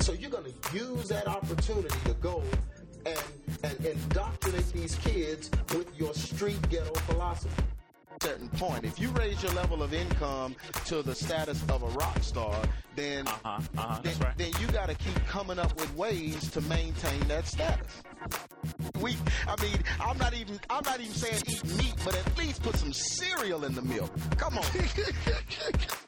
So you're going to use that opportunity to go and, and indoctrinate these kids with your street ghetto philosophy certain point. If you raise your level of income to the status of a rock star, then Uh-huh, uh-huh, then, right. then you got to keep coming up with ways to maintain that status. We, I mean, I'm not even, I'm not even saying eat meat, but at least put some cereal in the milk. Come on.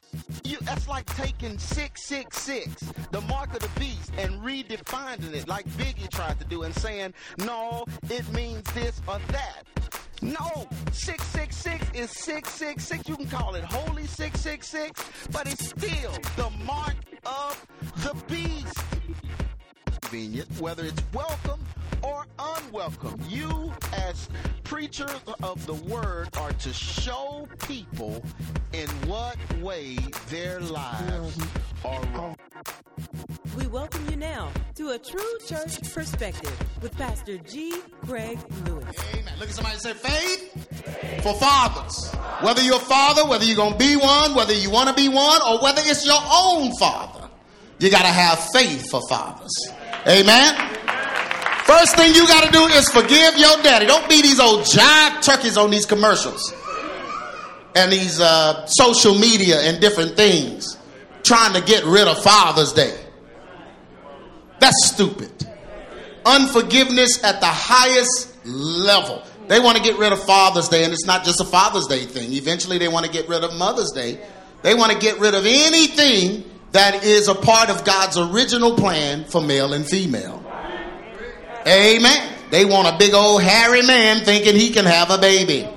You, that's like taking 666, the mark of the beast, and redefining it like Biggie tried to do and saying, no, it means this or that. No, 666 is 666. You can call it Holy 666, but it's still the mark of the beast. Convenient, whether it's welcome or unwelcome. You, as preachers of the word, are to show people in what way their lives are wrong. We welcome you now to a true church perspective with Pastor G. Craig Lewis. Amen. Look at somebody say, faith for fathers. Whether you're a father, whether you're going to be one, whether you want to be one, or whether it's your own father, you got to have faith for fathers. Amen. First thing you got to do is forgive your daddy. Don't be these old jive turkeys on these commercials and these uh, social media and different things trying to get rid of Father's Day. That's stupid. Unforgiveness at the highest level. They want to get rid of Father's Day, and it's not just a Father's Day thing. Eventually, they want to get rid of Mother's Day. They want to get rid of anything that is a part of God's original plan for male and female. Amen. They want a big old hairy man thinking he can have a baby.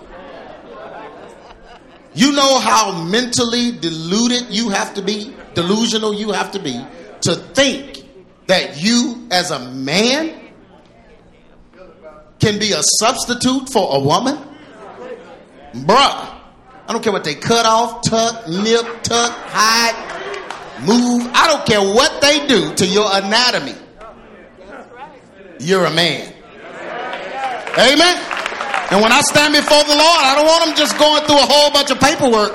You know how mentally deluded you have to be, delusional you have to be, to think that you, as a man, can be a substitute for a woman? Bruh, I don't care what they cut off, tuck, nip, tuck, hide, move. I don't care what they do to your anatomy. You're a man. Amen. And when I stand before the Lord, I don't want them just going through a whole bunch of paperwork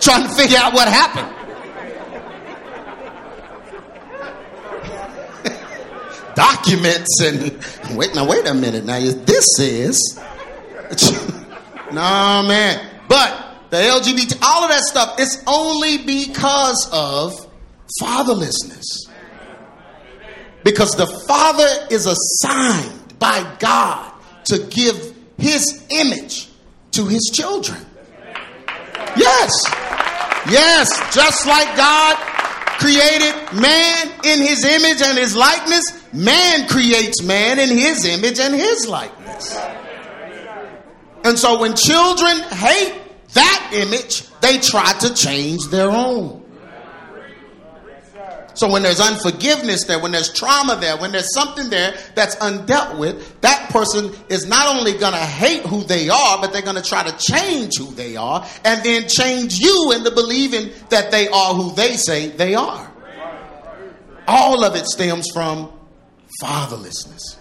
trying to figure out what happened. Documents and wait now, wait a minute. Now this is no man. But the LGBT, all of that stuff, it's only because of fatherlessness. Because the father is assigned by God to give his image to his children. Yes. Yes. Just like God created man in his image and his likeness, man creates man in his image and his likeness. And so when children hate that image, they try to change their own. So when there's unforgiveness there, when there's trauma there, when there's something there that's undealt with, that person is not only going to hate who they are, but they're going to try to change who they are and then change you into believing that they are who they say they are. All of it stems from fatherlessness.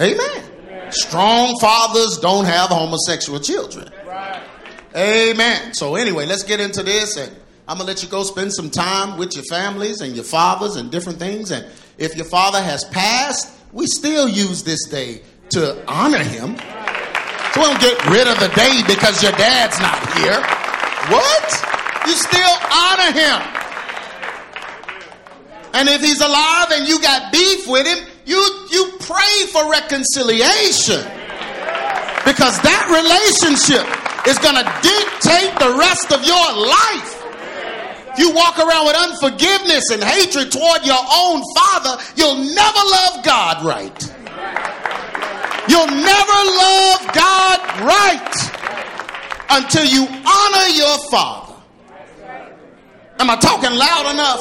Amen. Strong fathers don't have homosexual children. Amen. So anyway, let's get into this and I'm going to let you go spend some time with your families and your fathers and different things. And if your father has passed, we still use this day to honor him. So we don't get rid of the day because your dad's not here. What? You still honor him. And if he's alive and you got beef with him, you, you pray for reconciliation. Because that relationship is going to dictate the rest of your life. You walk around with unforgiveness and hatred toward your own father, you'll never love God right. You'll never love God right until you honor your father. Am I talking loud enough?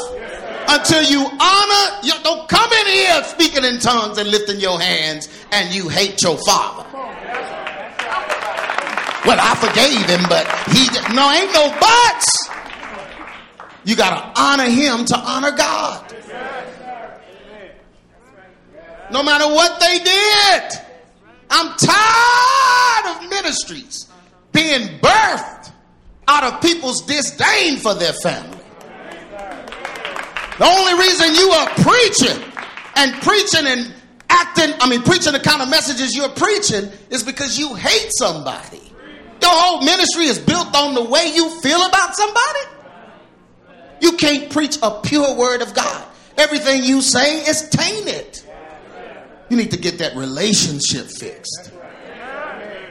Until you honor, you don't come in here speaking in tongues and lifting your hands and you hate your father. Well, I forgave him, but he no ain't no buts. You got to honor him to honor God. No matter what they did. I'm tired of ministries being birthed out of people's disdain for their family. The only reason you are preaching and preaching and acting, I mean, preaching the kind of messages you're preaching is because you hate somebody. Your whole ministry is built on the way you feel about somebody. You can't preach a pure word of God. Everything you say is tainted. You need to get that relationship fixed.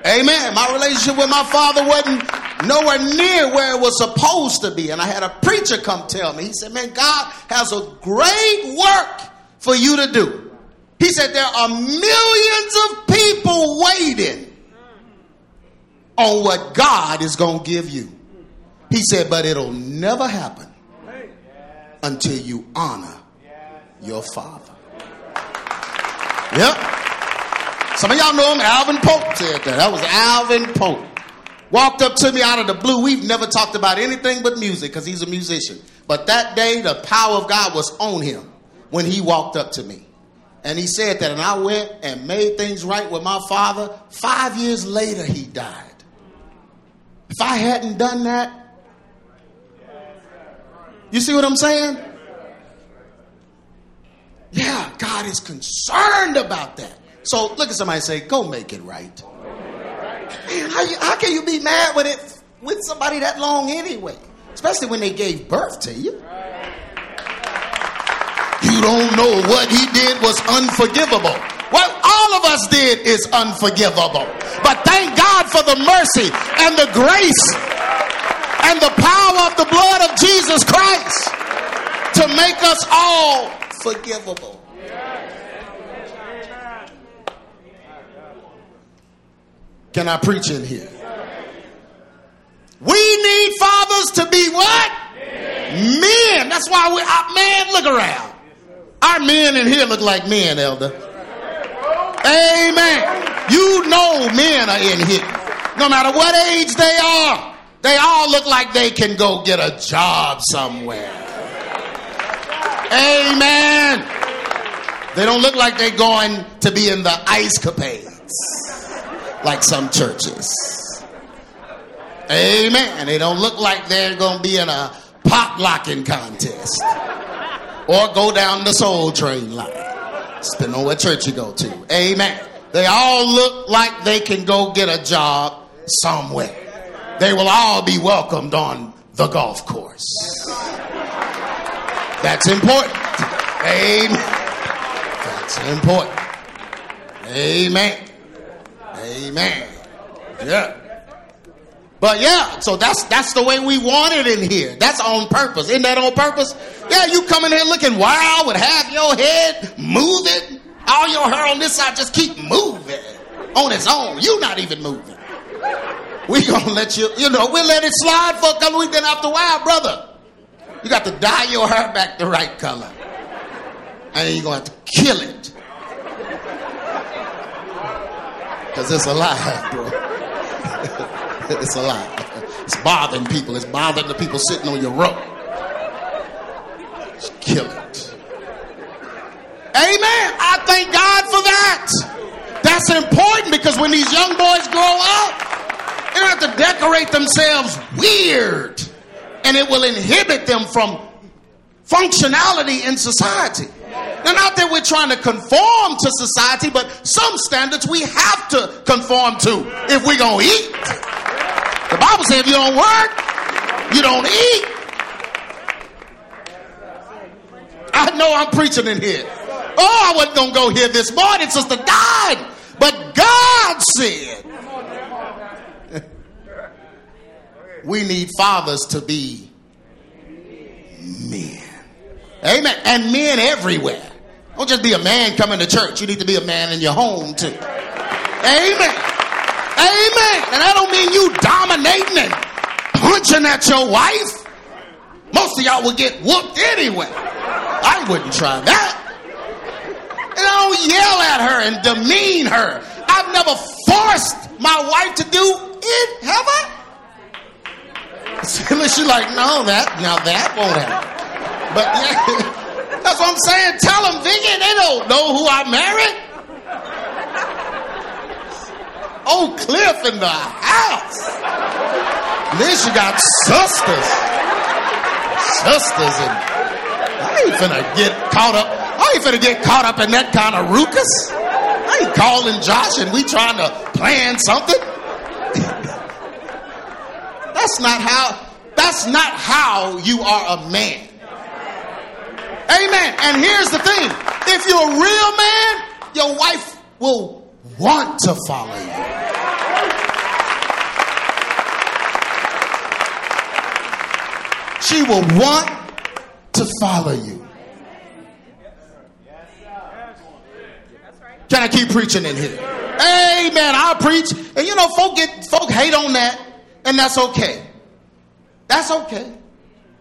Amen. My relationship with my father wasn't nowhere near where it was supposed to be. And I had a preacher come tell me, he said, Man, God has a great work for you to do. He said, There are millions of people waiting on what God is going to give you. He said, But it'll never happen until you honor your father. Yep. Some of y'all know him. Alvin Pope said that. That was Alvin Pope. Walked up to me out of the blue. We've never talked about anything but music because he's a musician. But that day, the power of God was on him when he walked up to me. And he said that, and I went and made things right with my father. Five years later, he died. If I hadn't done that, you see what I'm saying? Yeah, God is concerned about that. So look at somebody say, go make it right. Man, how, you, how can you be mad with it with somebody that long anyway? Especially when they gave birth to you. You don't know what he did was unforgivable. What all of us did is unforgivable. But thank God for the mercy and the grace and the power of the blood of Jesus Christ to make us all forgivable. Can I preach in here? We need fathers to be what? Men. That's why we, our men, look around. Our men in here look like men, elder. Amen. You know men are in here. No matter what age they are, they all look like they can go get a job somewhere. Amen. They don't look like they're going to be in the ice capades like some churches. Amen. They don't look like they're going to be in a pop locking contest or go down the soul train line. It's Depending on what church you go to. Amen. They all look like they can go get a job somewhere. They will all be welcomed on the golf course. That's important. Amen. That's important. Amen. Amen. Yeah. But yeah, so that's that's the way we want it in here. That's on purpose. Isn't that on purpose? Yeah, you come in here looking wild with half your head moving, all your hair on this side just keep moving on its own. You not even moving. We gonna let you, you know, we'll let it slide for a couple weeks. Then after a while, brother, you got to dye your hair back the right color, and you're gonna have to kill it because it's alive, bro. it's alive. It's bothering people. It's bothering the people sitting on your row. Just kill it. Amen. I thank God for that. That's important because when these young boys grow up, have to decorate themselves weird. And it will inhibit them from functionality in society. Now, not that we're trying to conform to society, but some standards we have to conform to if we're going to eat. The Bible says if you don't work, you don't eat. I know I'm preaching in here. Oh, I wasn't going to go here this morning, Sister died. But God said we need fathers to be men. Amen. And men everywhere. Don't just be a man coming to church. You need to be a man in your home too. Amen. Amen. And I don't mean you dominating and punching at your wife. Most of y'all would get whooped anyway. I wouldn't try that. And I don't yell at her and demean her. I've never forced my wife to do it, have I? She's like, no, that now that won't happen. But yeah. That's what I'm saying. Tell them, Vicky, they don't know who I married. Oh, Cliff in the house. Then she got sisters. Sisters and I ain't finna get caught up. I ain't finna get caught up in that kind of ruckus. I ain't calling Josh and we trying to plan something. that's not how. That's not how you are a man. Amen. And here's the thing: if you're a real man, your wife will want to follow you. She will want to follow you. Can I keep preaching in here? Amen. I'll preach. And you know, folk get folk hate on that, and that's okay. That's okay.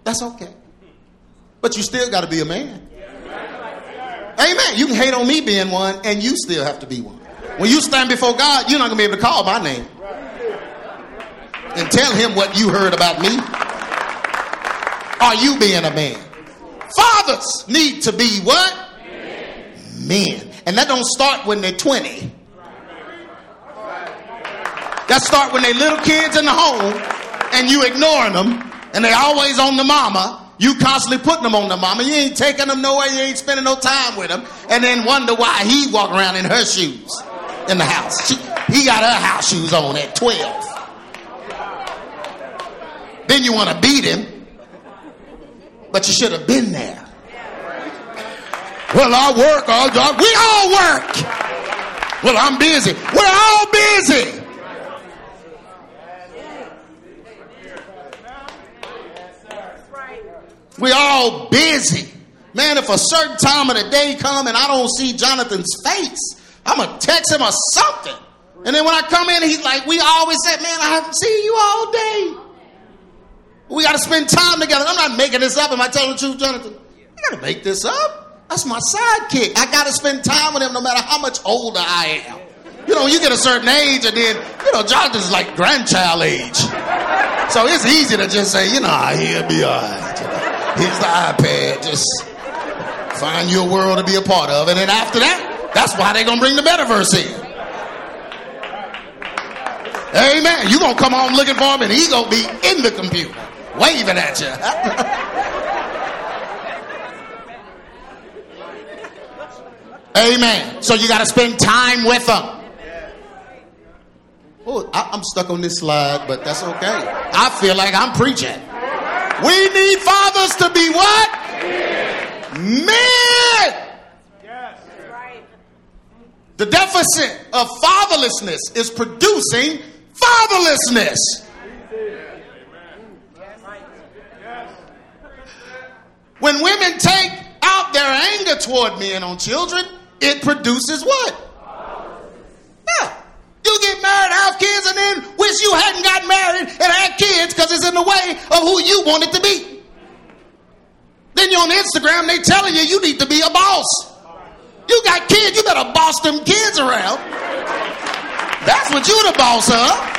That's okay. But you still got to be a man. Amen. You can hate on me being one, and you still have to be one. When you stand before God, you're not going to be able to call my name and tell him what you heard about me. Are you being a man? Fathers need to be what? Men. And that don't start when they're 20. That start when they little kids in the home and you ignoring them and they always on the mama. You constantly putting them on the mama. You ain't taking them nowhere. You ain't spending no time with them. And then wonder why he walk around in her shoes in the house. She, he got her house shoes on at 12. Then you want to beat him but you should have been there. Well, I work, all job. We all work. Well, I'm busy. We're all busy. We all busy. Man, if a certain time of the day come and I don't see Jonathan's face, I'm gonna text him or something. And then when I come in, he's like, we always said, man, I haven't seen you all day. We got to spend time together. I'm not making this up. Am I telling the truth, Jonathan? You got to make this up. That's my sidekick. I got to spend time with him no matter how much older I am. You know, you get a certain age, and then, you know, Jonathan's like grandchild age. So it's easy to just say, you know, he'll be all right. Here's the iPad. Just find your world to be a part of. And then after that, that's why they're going to bring the metaverse in. Amen. You're going to come home looking for him, and he's going to be in the computer waving at you. Amen. So you got to spend time with them. Oh, I, am stuck on this slide, but that's okay. I feel like I'm preaching. We need fathers to be what? Men. The deficit of fatherlessness is producing fatherlessness. When women take out their anger toward men on children, it produces what? You get married, have kids, and then wish you hadn't got married and had kids because it's in the way of who you want it to be. Then you're on Instagram, they telling you you need to be a boss. You got kids, you better boss them kids around. That's what you the boss of.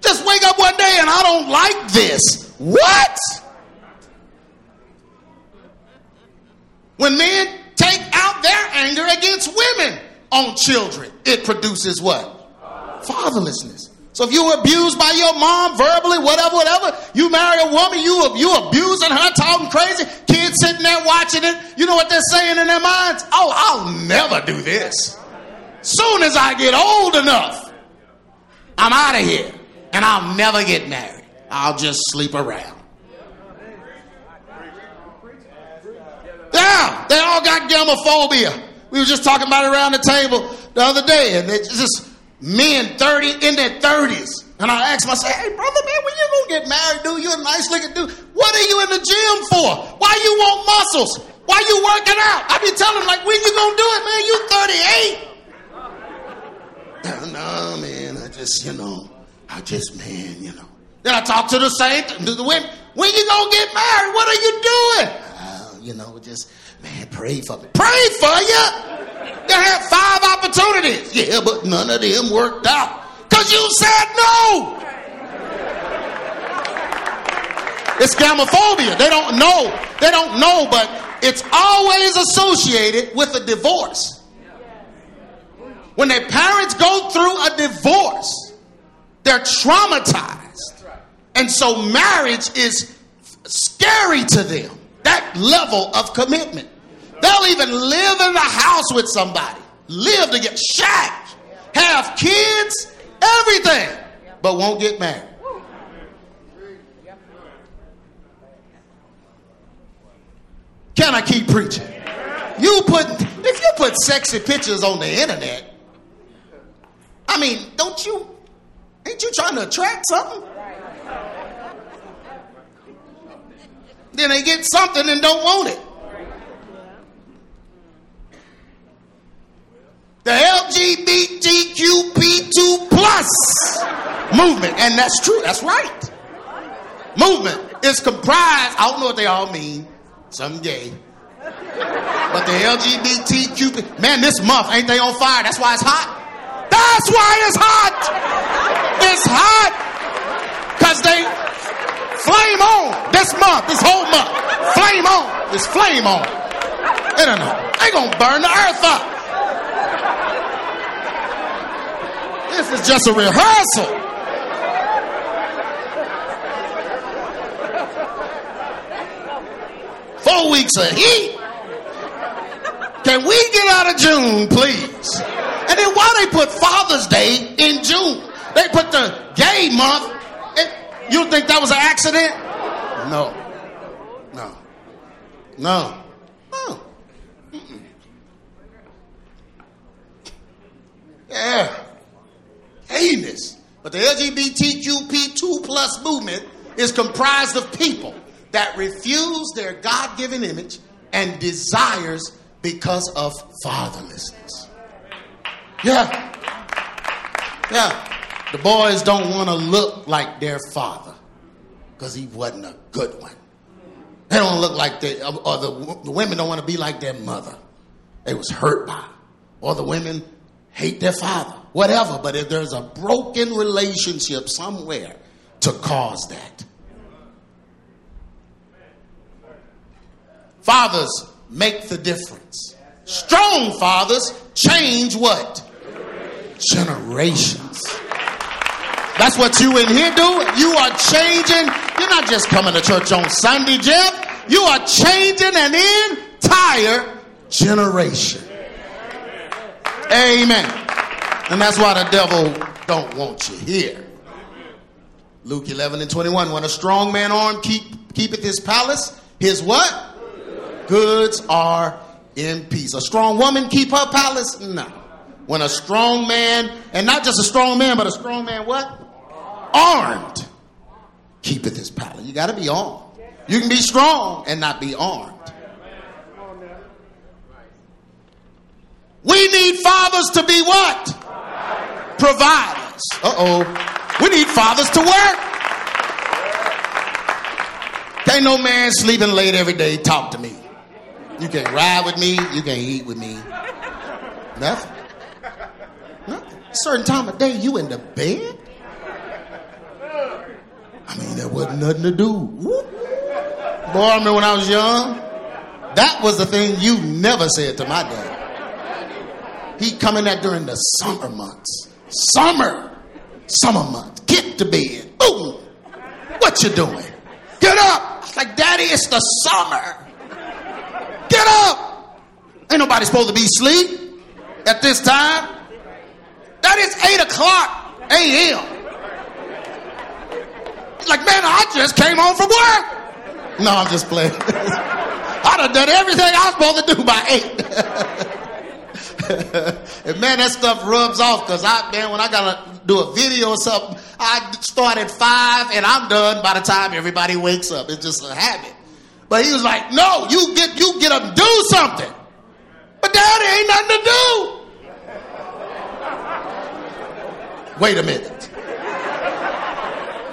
Just wake up one day and I don't like this. What? When men take out their anger against women on children, it produces what? Fatherlessness. So if you were abused by your mom verbally, whatever, whatever, you marry a woman, you you abusing her, talking crazy, kids sitting there watching it, you know what they're saying in their minds? Oh, I'll never do this. Soon as I get old enough, I'm out of here and I'll never get married. I'll just sleep around. Yeah, they all got gamophobia. We were just talking about it around the table the other day, and it's just men 30 in their 30s. And I asked myself, hey, brother, man, when you gonna get married, dude? You're a nice looking dude. What are you in the gym for? Why you want muscles? Why you working out? I be telling him, like, when you gonna do it, man? You 38. no, man, I just, you know, I just, man, you know. Then I talk to the saint, to the women. When you gonna get married? What are you doing? You know, just, man, pray for me. Pray for you? You had five opportunities. Yeah, but none of them worked out. Because you said no. It's gamophobia. They don't know. They don't know, but it's always associated with a divorce. When their parents go through a divorce, they're traumatized. And so marriage is scary to them. That level of commitment. They'll even live in the house with somebody, live to get shacked, have kids, everything, but won't get married. Can I keep preaching? You put if you put sexy pictures on the internet, I mean, don't you ain't you trying to attract something? Then they get something and don't want it. The LGBTQP2 plus movement, and that's true, that's right. Movement is comprised, I don't know what they all mean, some gay. But the LGBTQ, man, this month ain't they on fire? That's why it's hot. That's why it's hot. It's hot because they flame on this month, this whole month. Flame on. It's flame on. They don't know. They gonna burn the earth up. This is just a rehearsal. Four weeks of heat. Can we get out of June, please? And then why they put Father's Day in June? They put the gay month. You think that was an accident? No. No. No. No. Mm-mm. Yeah. Heinous. But the LGBTQP2 plus movement is comprised of people that refuse their God given image and desires because of fatherlessness. Yeah. Yeah. The boys don't want to look like their father because he wasn't a good one. They don't look like they, uh, or the, the women don't want to be like their mother. They was hurt by, or the women hate their father, whatever. But if there's a broken relationship somewhere to cause that, fathers make the difference. Strong fathers change what? Generations. That's what you in here do. You are changing. You're not just coming to church on Sunday, Jeff. You are changing an entire generation. Amen. And that's why the devil don't want you here. Luke 11 and 21. When a strong man armed keep, keepeth his palace, his what? Goods are in peace. A strong woman keep her palace? No. When a strong man, and not just a strong man, but a strong man what? Armed keepeth his palace. You got to be armed. You can be strong and not be armed. We need fathers to be what? Providers. Uh oh. We need fathers to work. Ain't no man sleeping late every day. Talk to me. You can ride with me. You can eat with me. Nothing. Nothing. Certain time of day, you in the bed. I mean, there wasn't nothing to do. Boy, I remember when I was young. That was the thing you never said to my dad. He coming at during the summer months. Summer. Summer months. Get to bed. Boom. What you doing? Get up. It's like, Daddy, it's the summer. Get up. Ain't nobody supposed to be asleep at this time. That is 8 o'clock a.m. Like, man, I just came home from work. No, I'm just playing. I done done everything I was supposed to do by 8. and man, that stuff rubs off because I, man, when I gotta do a video or something, I start at five and I'm done by the time everybody wakes up. It's just a habit. But he was like, no, you get you get up and do something. But daddy ain't nothing to do. Wait a minute.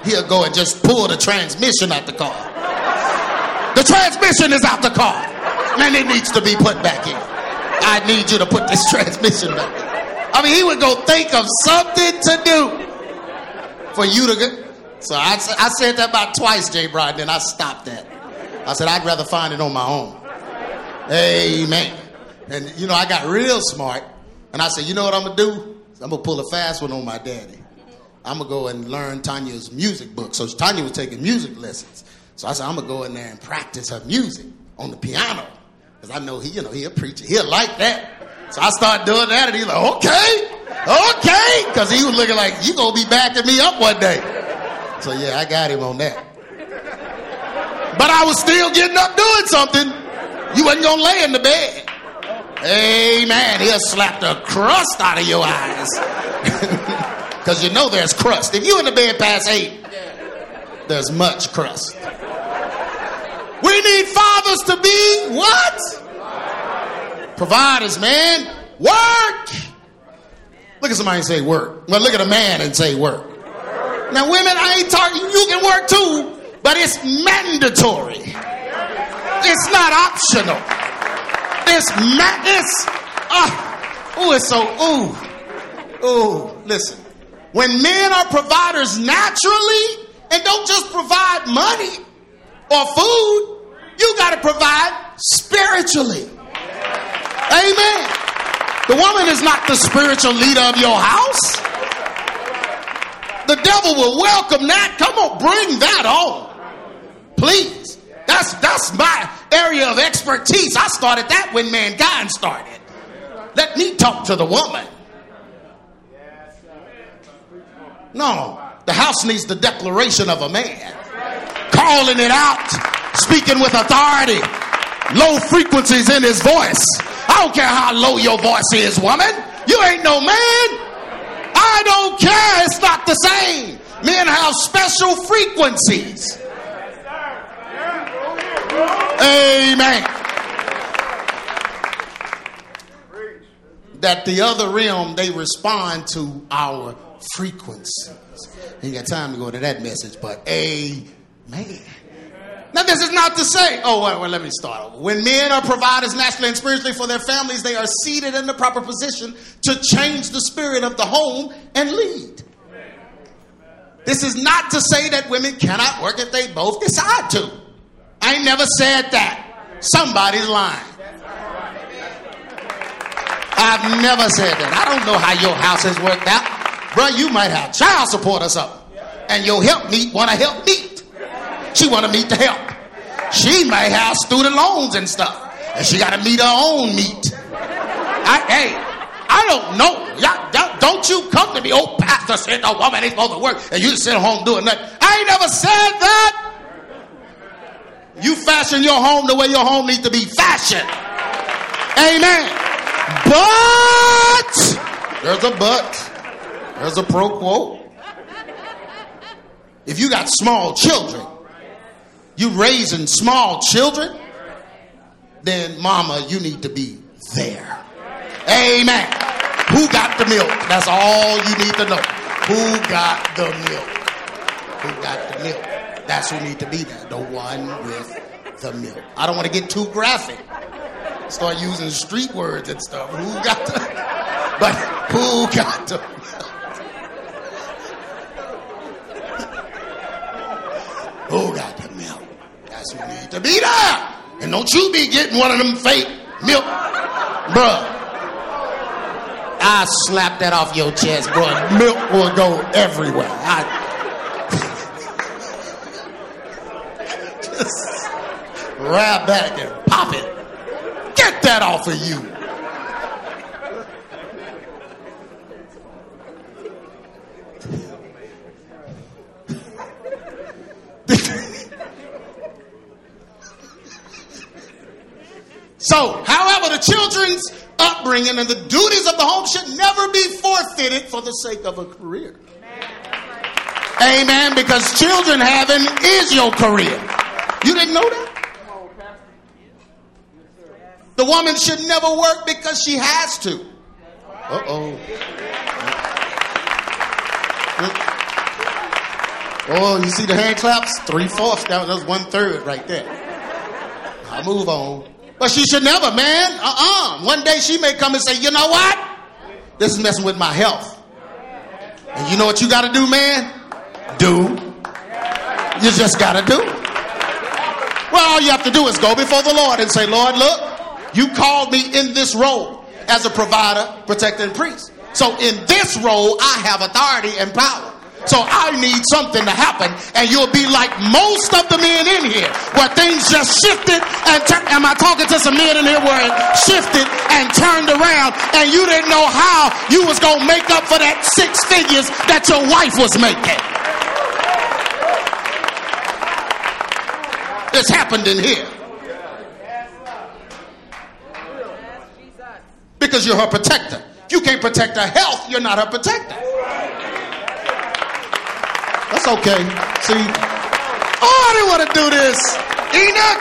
He'll go and just pull the transmission out the car. The transmission is out the car. And it needs to be put back in. I need you to put this transmission back. I mean, he would go think of something to do for you to get. So I, I said that about twice, Jay Brian, then I stopped that. I said, I'd rather find it on my own. Amen. And, you know, I got real smart. And I said, you know what I'm going to do? I'm going to pull a fast one on my daddy. I'm to go and learn Tanya's music book. So Tanya was taking music lessons. So I said, I'm gonna go in there and practice her music on the piano. Because I know he, you know, he a preacher. He'll like that. So I start doing that and he's like, okay, okay. Because he was looking like, you gonna be backing me up one day. So yeah, I got him on that. But I was still getting up doing something. You wasn't gonna lay in the bed. Amen. He'll slap the crust out of your eyes. Because you know there's crust. If you in the bed past eight, there's much crust. We need fathers to be what? Providers, man. Work. Look at somebody and say work. Well, look at a man and say work. Now, women, I ain't talking, you can work too, but it's mandatory. It's not optional. It's ma- it's oh, it's so ooh, ooh. Listen, when men are providers naturally and don't just provide money or food, you got to provide spiritually. Amen. The woman is not the spiritual leader of your house. The devil will welcome that. Come on, bring that on. Please. That's that's my area of expertise. I started that when mankind started. Let me talk to the woman. No, the house needs the declaration of a man, calling it out, speaking with authority, low frequencies in his voice. I don't care how low your voice is, woman. You ain't no man. I don't care. It's not the same. Men have special frequencies. Amen. That the other realm, they respond to our frequencies. Ain't got time to go to that message, but amen. Now, this is not to say, oh, well, well, let me start. When men are providers naturally and spiritually for their families, they are seated in the proper position to change the spirit of the home and lead. This is not to say that women cannot work if they both decide to. I ain't never said that. Somebody's lying. I've never said that. I don't know how your house has worked out. Bro, you might have child support or something. And your help meet want to help meet. She want to meet the help. She may have student loans and stuff. And she got to meet her own meet. I, hey, I don't know. Y'all, don't you come to me, oh, pastor said a woman ain't supposed to work and you sit home doing nothing. I ain't never said that. You fashion your home the way your home needs to be fashioned. Amen. But there's a but. There's a pro quo. If you got small children, you raising small children, then mama, you need to be there. Amen. Who got the milk? That's all you need to know. Who got the milk? Who got the milk? That's who need to be there. The one with the milk. I don't want to get too graphic. Start using street words and stuff. Who got the but who got the Who got the milk? Who need to be there. And don't you be getting one of them fake milk, bruh. I slap that off your chest, bruh. Milk will go everywhere. I, just grab back and pop it. Get that off of you. So, however, the children's upbringing and the duties of the home should never be forfeited for the sake of a career. Amen. Amen. Because children having is your career. You didn't know that? The woman should never work because she has to. Uh oh. Oh, you see the hand claps? Three fourths. That was one third right there. I'll move on. But she should never, man. Uh uh One day she may come and say, you know what? This is messing with my health. And you know what you got to do, man? Do. You just got to do. Well, all you have to do is go before the Lord and say, Lord, look, you called me in this role as a provider, protector, and priest. So in this role, I have authority and power. So I need something to happen, and you'll be like most of the men in here, where things just shifted and turned. Am I talking to some men in here where it shifted and turned around, and you didn't know how you was gonna make up for that six figures that your wife was making? It's happened in here. Because you're her protector. You can't protect her health, you're not her protector. That's okay. See, oh, I didn't want to do this. Enoch.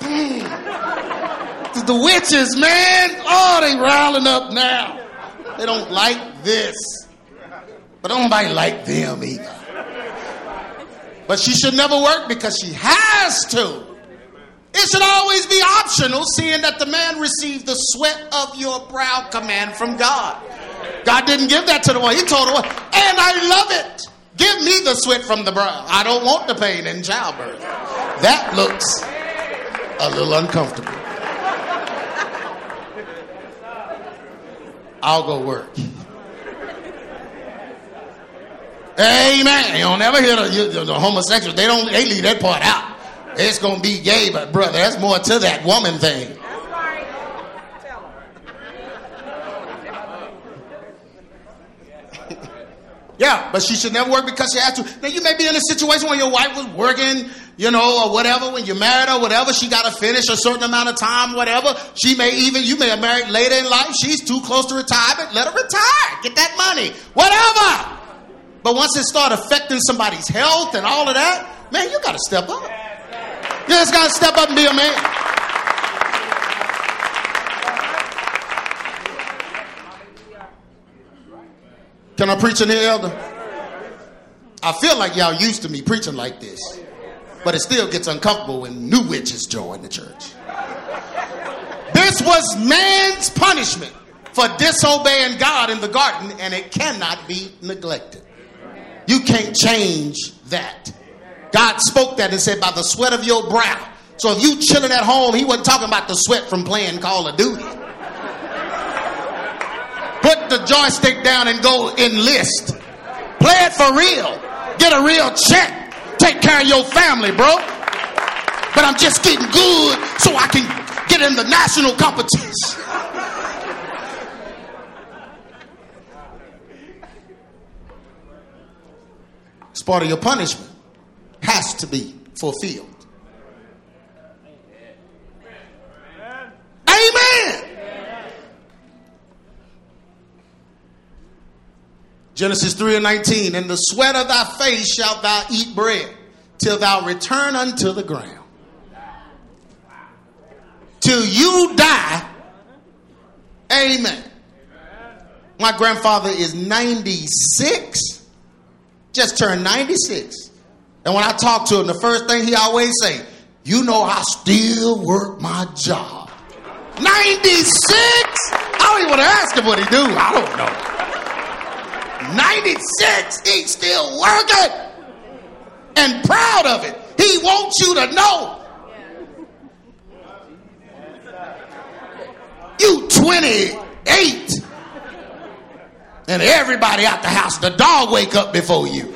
Mm. The witches, man. Oh, they riling up now. They don't like this. But don't nobody like them either. But she should never work because she has to. It should always be optional, seeing that the man received the sweat of your brow command from God. God didn't give that to the one. He told her, and I love it. Give me the sweat from the brow. I don't want the pain in childbirth. That looks a little uncomfortable. I'll go work. Amen. You don't ever hear the, the homosexuals. They don't. They leave that part out. It's gonna be gay, but brother, that's more to that woman thing. Yeah, but she should never work because she has to. Now you may be in a situation where your wife was working, you know, or whatever. When you're married or whatever, she got to finish a certain amount of time, whatever. She may even you may have married later in life. She's too close to retirement. Let her retire. Get that money, whatever. But once it start affecting somebody's health and all of that, man, you got to step up. You just got to step up and be a man. Can I preach in here, elder? I feel like y'all used to me preaching like this, but it still gets uncomfortable when new witches join the church. This was man's punishment for disobeying God in the garden, and it cannot be neglected. You can't change that. God spoke that and said, by the sweat of your brow. So if you chilling at home, he wasn't talking about the sweat from playing Call of Duty. The joystick down and go enlist. Play it for real. Get a real check. Take care of your family, bro. But I'm just getting good so I can get in the national competition. It's part of your punishment. Has to be fulfilled. Amen. Genesis 3 and 19. In the sweat of thy face shalt thou eat bread till thou return unto the ground. Till you die. Amen. My grandfather is 96. Just turned 96. And when I talk to him, the first thing he always say, you know I still work my job. 96? I don't even want to ask him what he do. I don't know. 96, he's still working and proud of it. He wants you to know. You 28 and everybody out the house, the dog wake up before you.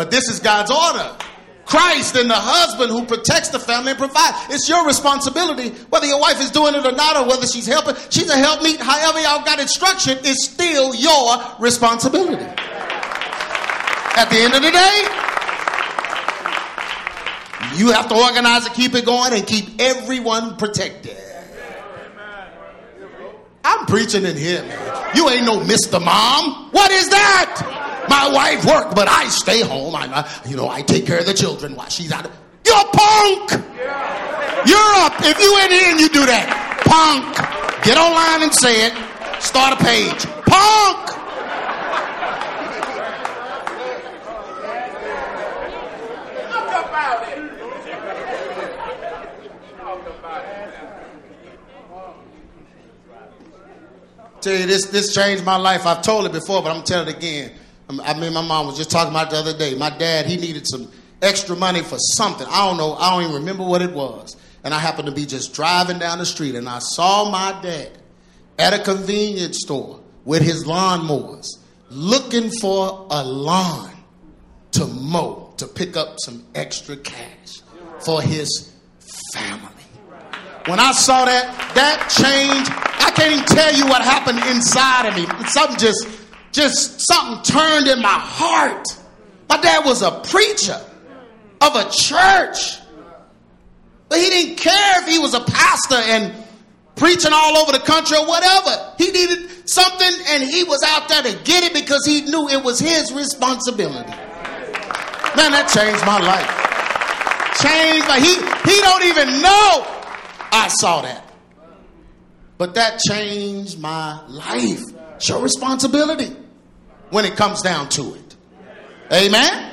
But this is God's order. Christ and the husband who protects the family and provides. It's your responsibility, whether your wife is doing it or not, or whether she's helping. She's a helpmeet. However, y'all got instruction, it's still your responsibility. At the end of the day, you have to organize and keep it going and keep everyone protected. I'm preaching in here, man. You ain't no Mr. Mom. What is that? My wife work, but I stay home. I, uh, you know, I take care of the children while she's out. You're a punk. You're up. If you in here and you do that, punk. Get online and say it. Start a page. Punk. Tell you this, this changed my life. I've told it before, but I'm telling it again. I mean, my mom was just talking about the other day. My dad, he needed some extra money for something. I don't know. I don't even remember what it was. And I happened to be just driving down the street and I saw my dad at a convenience store with his lawnmowers looking for a lawn to mow to pick up some extra cash for his family. When I saw that, that changed. I can't even tell you what happened inside of me. Something just, just something turned in my heart. My dad was a preacher of a church. But he didn't care if he was a pastor and preaching all over the country or whatever. He needed something and he was out there to get it because he knew it was his responsibility. Man, that changed my life. Changed my he he don't even know I saw that. But that changed my life. It's your responsibility when it comes down to it. Amen.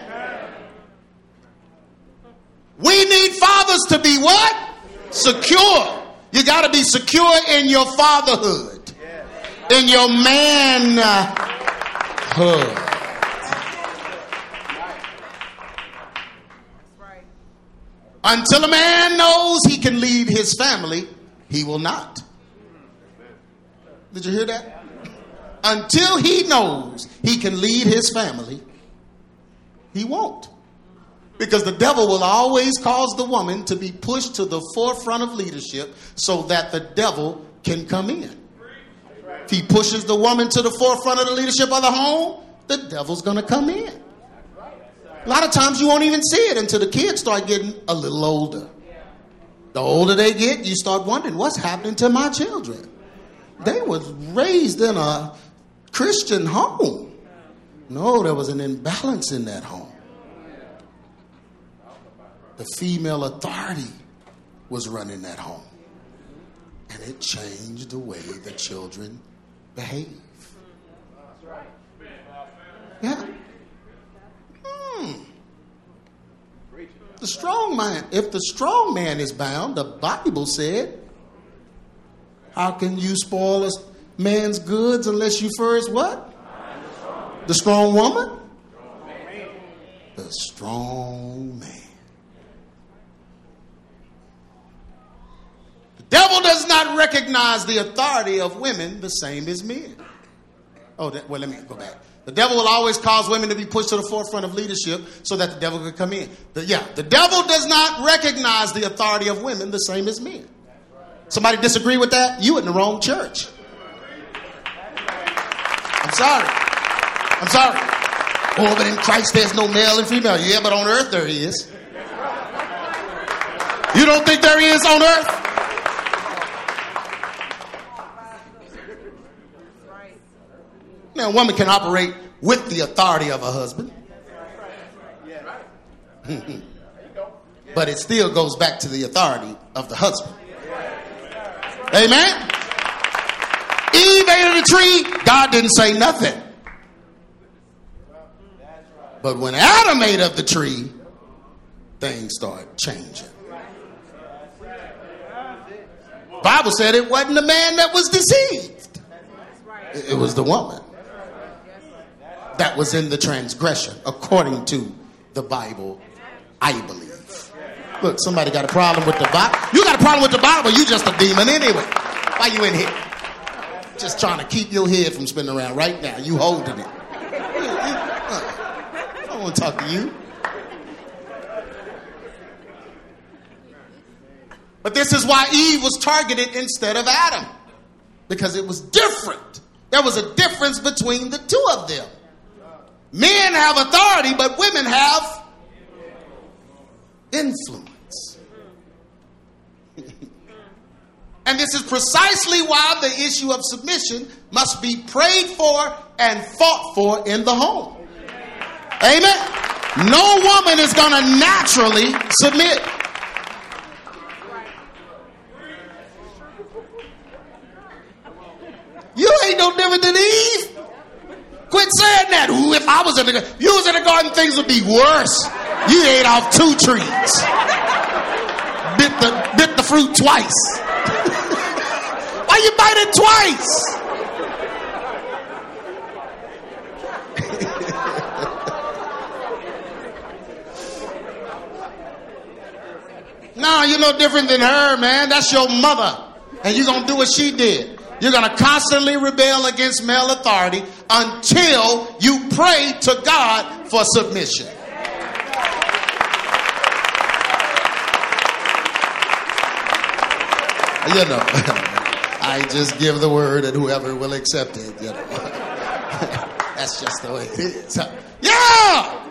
We need fathers to be what? Secure. You got to be secure in your fatherhood, in your manhood. Until a man knows he can lead his family, he will not. Did you hear that? Until he knows he can lead his family, he won't. Because the devil will always cause the woman to be pushed to the forefront of leadership so that the devil can come in. If he pushes the woman to the forefront of the leadership of the home, the devil's going to come in. A lot of times you won't even see it until the kids start getting a little older. The older they get, you start wondering what's happening to my children. They was raised in a Christian home. No, there was an imbalance in that home the female authority was running that home. And it changed the way the children behave. Yeah. Hmm. The strong man, if the strong man is bound, the Bible said, how can you spoil a man's goods unless you first what? The strong woman? The strong man. The devil does not recognize the authority of women the same as men. Oh, that, well, let me go back. The devil will always cause women to be pushed to the forefront of leadership so that the devil could come in. The, yeah, the devil does not recognize the authority of women the same as men. Somebody disagree with that? You in the wrong church. I'm sorry. I'm sorry. Oh, but in Christ there's no male and female. Yeah, but on earth there is. You don't think there is on earth? Now, a woman can operate with the authority of a husband. but it still goes back to the authority of the husband. Amen. Of the tree, God didn't say nothing. But when Adam ate of the tree, things start changing. Bible said it wasn't the man that was deceived. It was the woman that was in the transgression, according to the Bible, I believe. Look, somebody got a problem with the Bible. You got a problem with the Bible, you just a demon anyway. Why you in here? Just trying to keep your head from spinning around right now. You holding it. I don't want to talk to you. But this is why Eve was targeted instead of Adam. Because it was different. There was a difference between the two of them. Men have authority, but women have influence. And this is precisely why the issue of submission must be prayed for and fought for in the home. Amen. No woman is going to naturally submit. You ain't no different than Eve. Quit saying that. Ooh, if I was in the you was in the garden, things would be worse. You ate off two trees. Bit the bit the fruit twice why you bite it twice? Nah, you're no different than her, man. That's your mother. And you're going to do what she did. You're going to constantly rebel against male authority until you pray to God for submission. You know. I just give the word and whoever will accept it, you know. That's just the way it is. Yeah!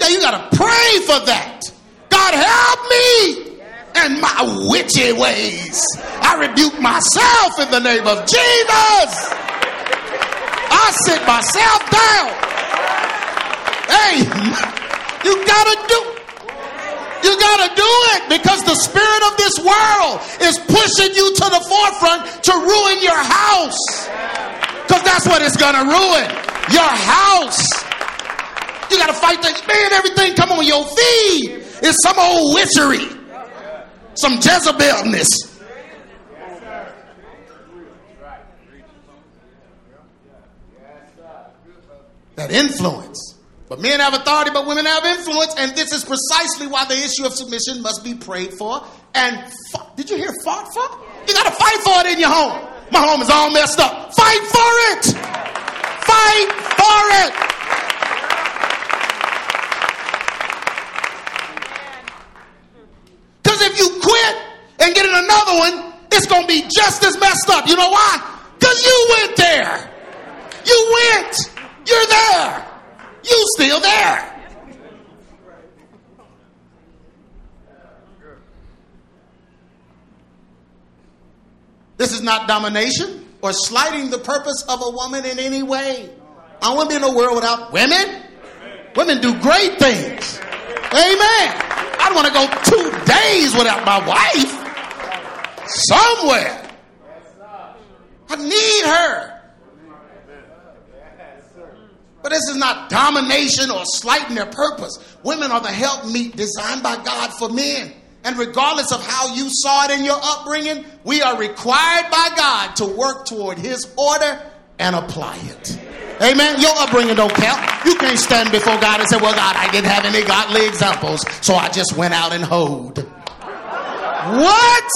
Yeah, you got to pray for that. God help me and my witchy ways. I rebuke myself in the name of Jesus. I sit myself down. Hey, you got to do you got to do it because the spirit of this world is pushing you to the forefront to ruin your house. Because that's what it's going to ruin your house. You got to fight the man, everything come on your feed It's some old witchery, some Jezebelness. That influence. But men have authority, but women have influence, and this is precisely why the issue of submission must be prayed for. And fought. did you hear fought for? You got to fight for it in your home. My home is all messed up. Fight for it. Fight for it. Because if you quit and get in another one, it's going to be just as messed up. You know why? Because you went there. You went. You're there. You still there. This is not domination or slighting the purpose of a woman in any way. I to be in a world without women. Women do great things. Amen. I don't want to go two days without my wife somewhere. I need her. But this is not domination or slighting their purpose. Women are the helpmeet designed by God for men. And regardless of how you saw it in your upbringing, we are required by God to work toward His order and apply it. Amen. Your upbringing don't count. You can't stand before God and say, Well, God, I didn't have any godly examples, so I just went out and hoed. What?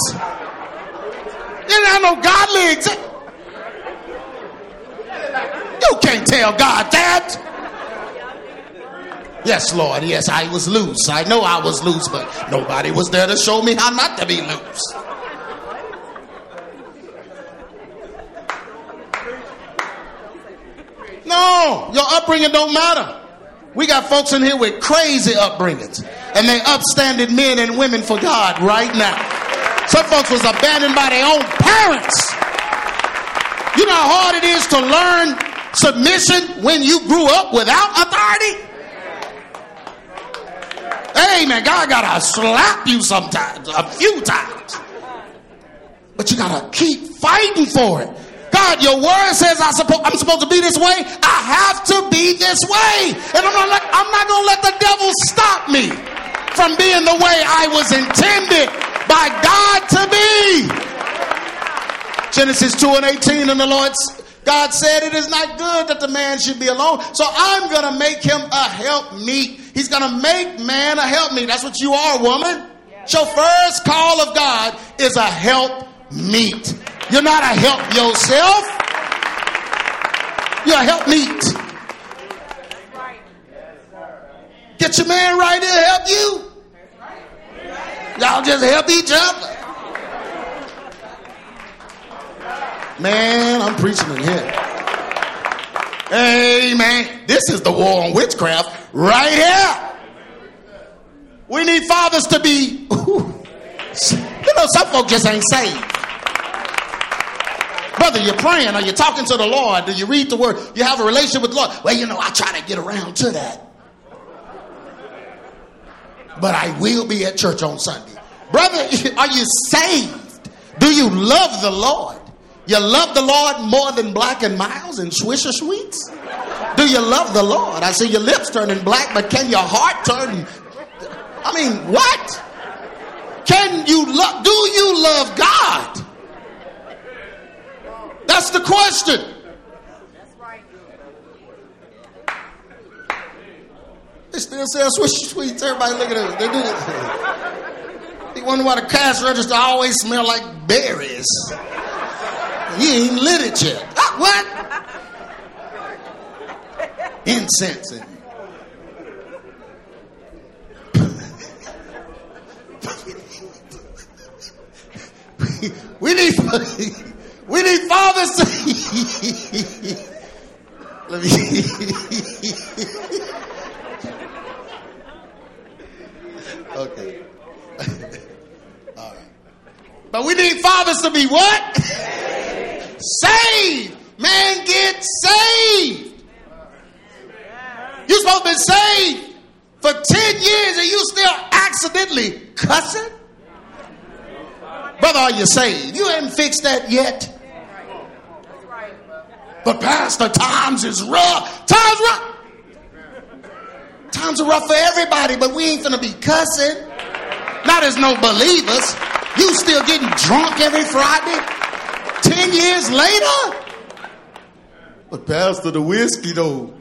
You didn't have no godly examples. You can't tell God that. Yes, Lord. Yes, I was loose. I know I was loose, but nobody was there to show me how not to be loose. No, your upbringing don't matter. We got folks in here with crazy upbringings, and they upstanding men and women for God right now. Some folks was abandoned by their own parents. You know how hard it is to learn submission when you grew up without authority? Amen. God gotta slap you sometimes, a few times. But you gotta keep fighting for it. God, your word says I suppo- I'm supposed to be this way. I have to be this way. And I'm not, not gonna let the devil stop me from being the way I was intended by God to be. Genesis 2 and 18, and the Lord God said, It is not good that the man should be alone. So I'm going to make him a help meet. He's going to make man a help meet. That's what you are, woman. Your first call of God is a help meet. You're not a help yourself, you're a help meet. Get your man right here, help you. Y'all just help each other. Man, I'm preaching in here. Amen. This is the war on witchcraft right here. We need fathers to be, ooh, you know, some folk just ain't saved. Brother, you're praying or you're talking to the Lord. Do you read the word? You have a relationship with the Lord. Well, you know, I try to get around to that. But I will be at church on Sunday. Brother, are you saved? Do you love the Lord? You love the Lord more than Black and Milds and Swisher sweets? Do you love the Lord? I see your lips turning black, but can your heart turn? I mean, what? Can you love? Do you love God? That's the question. They still sell Swisher sweets. Everybody look at them. They do it. You wonder why the cash register always smell like berries. He ain't lit it yet. Ah, what? Incense. And we need we need fathers to let me okay all right but we need fathers to be what saved man get saved you're supposed to be saved for 10 years and you still accidentally cussing Brother, are you saved? You haven't fixed that yet. But Pastor, times is rough. Times rough. Times are rough for everybody, but we ain't gonna be cussing. Not as no believers. You still getting drunk every Friday? Ten years later? But Pastor, the whiskey though.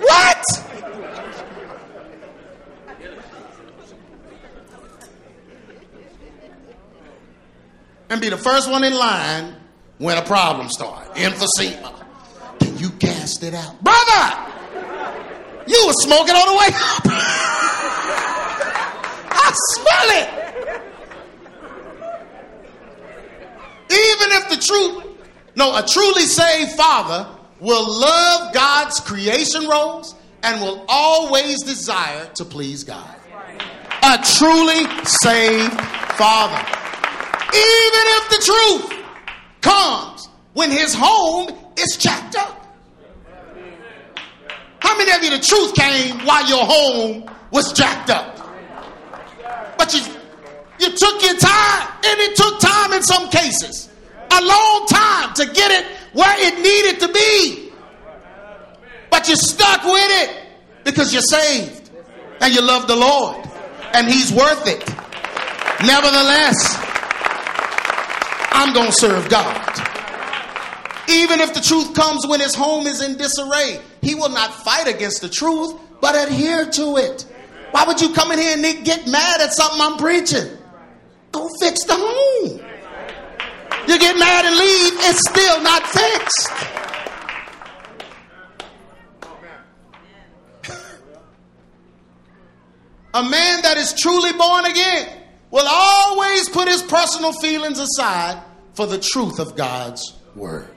What? and be the first one in line when a problem starts. Emphysema. Can you cast it out? Brother! You were smoking on the way up. I smell it. The truth, no, a truly saved father will love God's creation roles and will always desire to please God. A truly saved father. Even if the truth comes when his home is jacked up. How many of you the truth came while your home was jacked up? But you you took your time, and it took time in some cases. A long time to get it where it needed to be. But you're stuck with it because you're saved and you love the Lord and He's worth it. Nevertheless, I'm going to serve God. Even if the truth comes when his home is in disarray, he will not fight against the truth, but adhere to it. Why would you come in here and get mad at something I'm preaching? Go fix the home. You get mad and leave, it's still not fixed. A man that is truly born again will always put his personal feelings aside for the truth of God's word.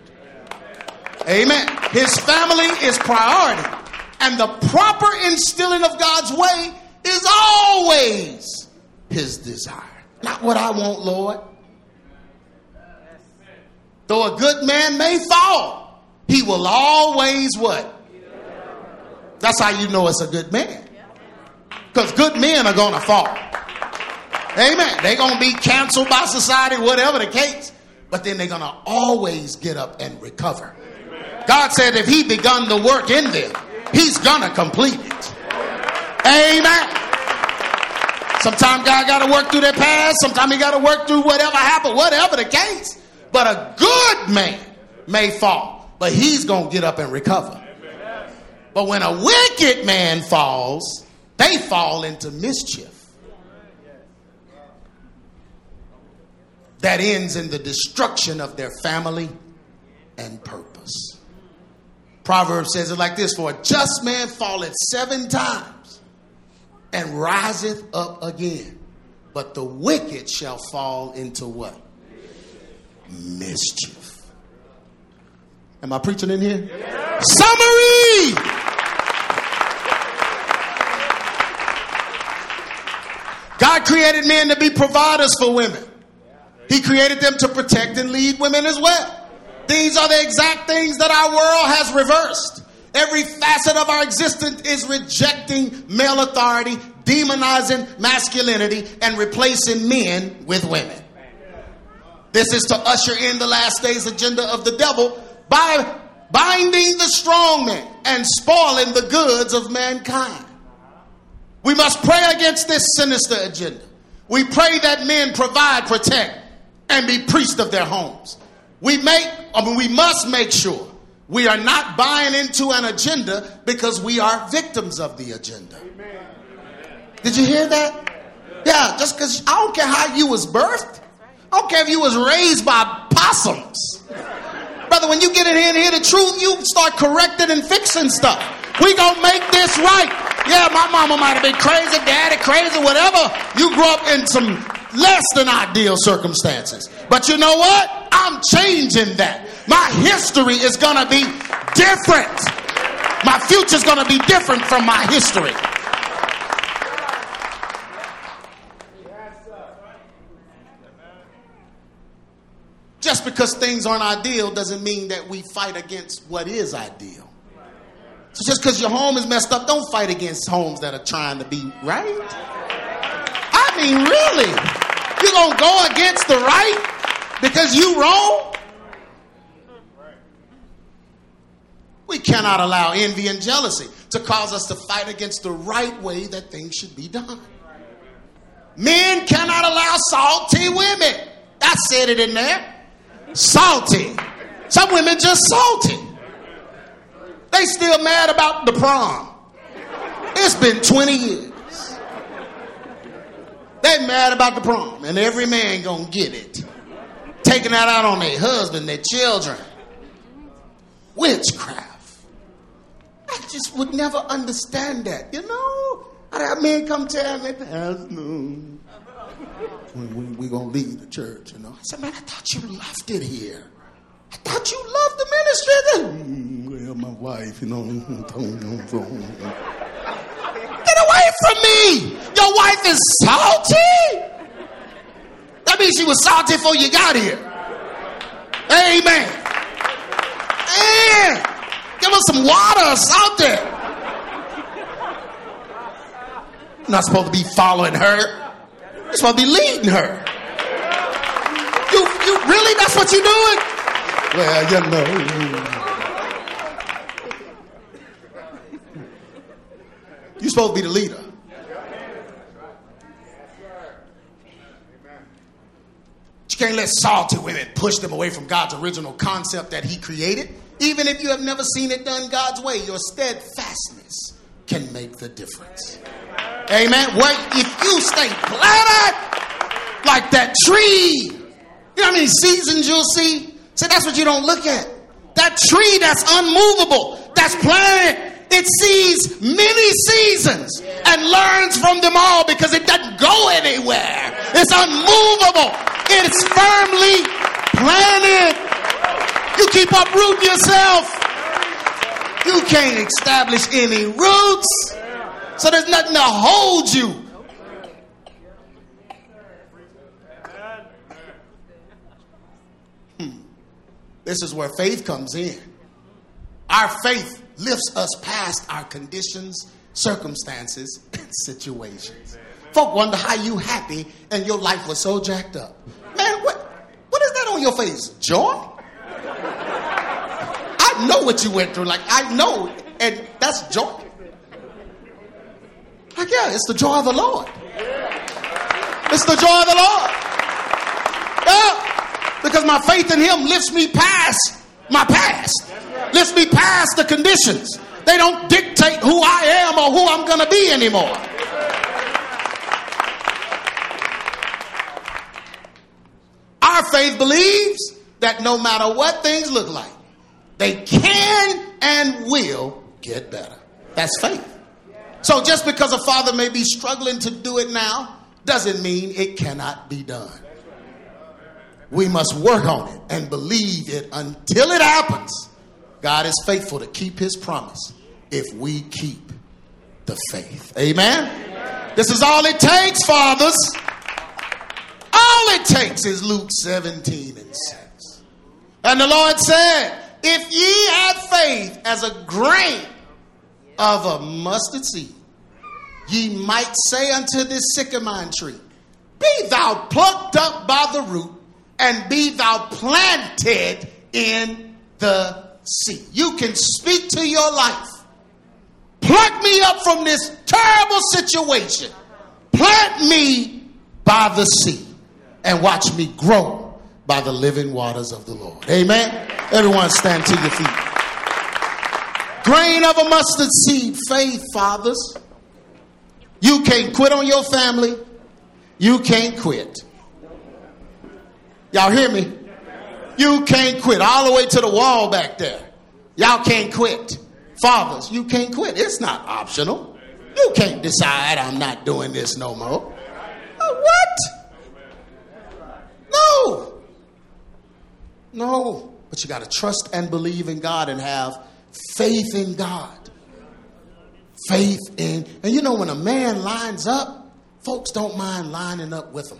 Amen. His family is priority. And the proper instilling of God's way is always his desire. Not what I want, Lord. Though a good man may fall, he will always what? That's how you know it's a good man. Because good men are going to fall. Amen. They're going to be canceled by society, whatever the case. But then they're going to always get up and recover. God said if he begun the work in them, he's going to complete it. Amen. Sometimes God got to work through their past. Sometimes he got to work through whatever happened, whatever the case. But a good man may fall, but he's going to get up and recover. But when a wicked man falls, they fall into mischief. That ends in the destruction of their family and purpose. Proverbs says it like this For a just man falleth seven times and riseth up again, but the wicked shall fall into what? Mischief. Am I preaching in here? Yeah. Summary! God created men to be providers for women. He created them to protect and lead women as well. These are the exact things that our world has reversed. Every facet of our existence is rejecting male authority, demonizing masculinity, and replacing men with women. This is to usher in the last days agenda of the devil by binding the strong man and spoiling the goods of mankind. We must pray against this sinister agenda. We pray that men provide, protect, and be priests of their homes. We make, I mean, we must make sure we are not buying into an agenda because we are victims of the agenda. Did you hear that? Yeah, just because I don't care how you was birthed. I don't care if you was raised by possums. Brother, when you get in here and hear the truth, you start correcting and fixing stuff. We gonna make this right. Yeah, my mama might have been crazy, daddy crazy, whatever. You grew up in some less than ideal circumstances. But you know what? I'm changing that. My history is gonna be different. My future's gonna be different from my history. Just because things aren't ideal doesn't mean that we fight against what is ideal. So just because your home is messed up, don't fight against homes that are trying to be right. I mean, really, you're gonna go against the right because you wrong? We cannot allow envy and jealousy to cause us to fight against the right way that things should be done. Men cannot allow salty women. I said it in there salty. Some women just salty. They still mad about the prom. It's been 20 years. They mad about the prom, and every man gonna get it. Taking that out on their husband, their children. Witchcraft. I just would never understand that, you know? I'd have men come tell me, Pastor, when we, we gonna leave the church, you know. I said, man, I thought you loved it here. I thought you loved the ministry. Then, mm, well, my wife, you know. Get away from me! Your wife is salty. That means she was salty before you got here. Amen. And give us some water, salt there. You're not supposed to be following her. You're supposed to be leading her. You, you really? That's what you're doing? Well, you know. You're supposed to be the leader. You can't let salty women push them away from God's original concept that He created. Even if you have never seen it done God's way, your steadfastness can make the difference. Amen. Well, if you stay planted like that tree, you know how many seasons you'll see? See, that's what you don't look at. That tree that's unmovable, that's planted, it sees many seasons and learns from them all because it doesn't go anywhere. It's unmovable. It's firmly planted. You keep uprooting yourself. You can't establish any roots. So there's nothing to hold you. Hmm. This is where faith comes in. Our faith lifts us past our conditions, circumstances, and situations. Folk wonder how you happy and your life was so jacked up. Man, what, what is that on your face? Joy? Know what you went through. Like, I know. And that's joy. Like, yeah, it's the joy of the Lord. It's the joy of the Lord. Yeah. Because my faith in Him lifts me past my past, lifts me past the conditions. They don't dictate who I am or who I'm going to be anymore. Our faith believes that no matter what things look like, they can and will get better. That's faith. So just because a father may be struggling to do it now doesn't mean it cannot be done. We must work on it and believe it until it happens. God is faithful to keep his promise if we keep the faith. Amen. This is all it takes, fathers. All it takes is Luke 17 and 6. And the Lord said, If ye had faith as a grain of a mustard seed, ye might say unto this sycamore tree, Be thou plucked up by the root, and be thou planted in the sea. You can speak to your life. Pluck me up from this terrible situation. Plant me by the sea and watch me grow by the living waters of the Lord. Amen. Everyone stand to your feet. Grain of a mustard seed, faith, fathers. You can't quit on your family. You can't quit. Y'all hear me? You can't quit. All the way to the wall back there. Y'all can't quit. Fathers, you can't quit. It's not optional. You can't decide I'm not doing this no more. Uh, what? No. No. But you got to trust and believe in God and have faith in God. Faith in, and you know, when a man lines up, folks don't mind lining up with him.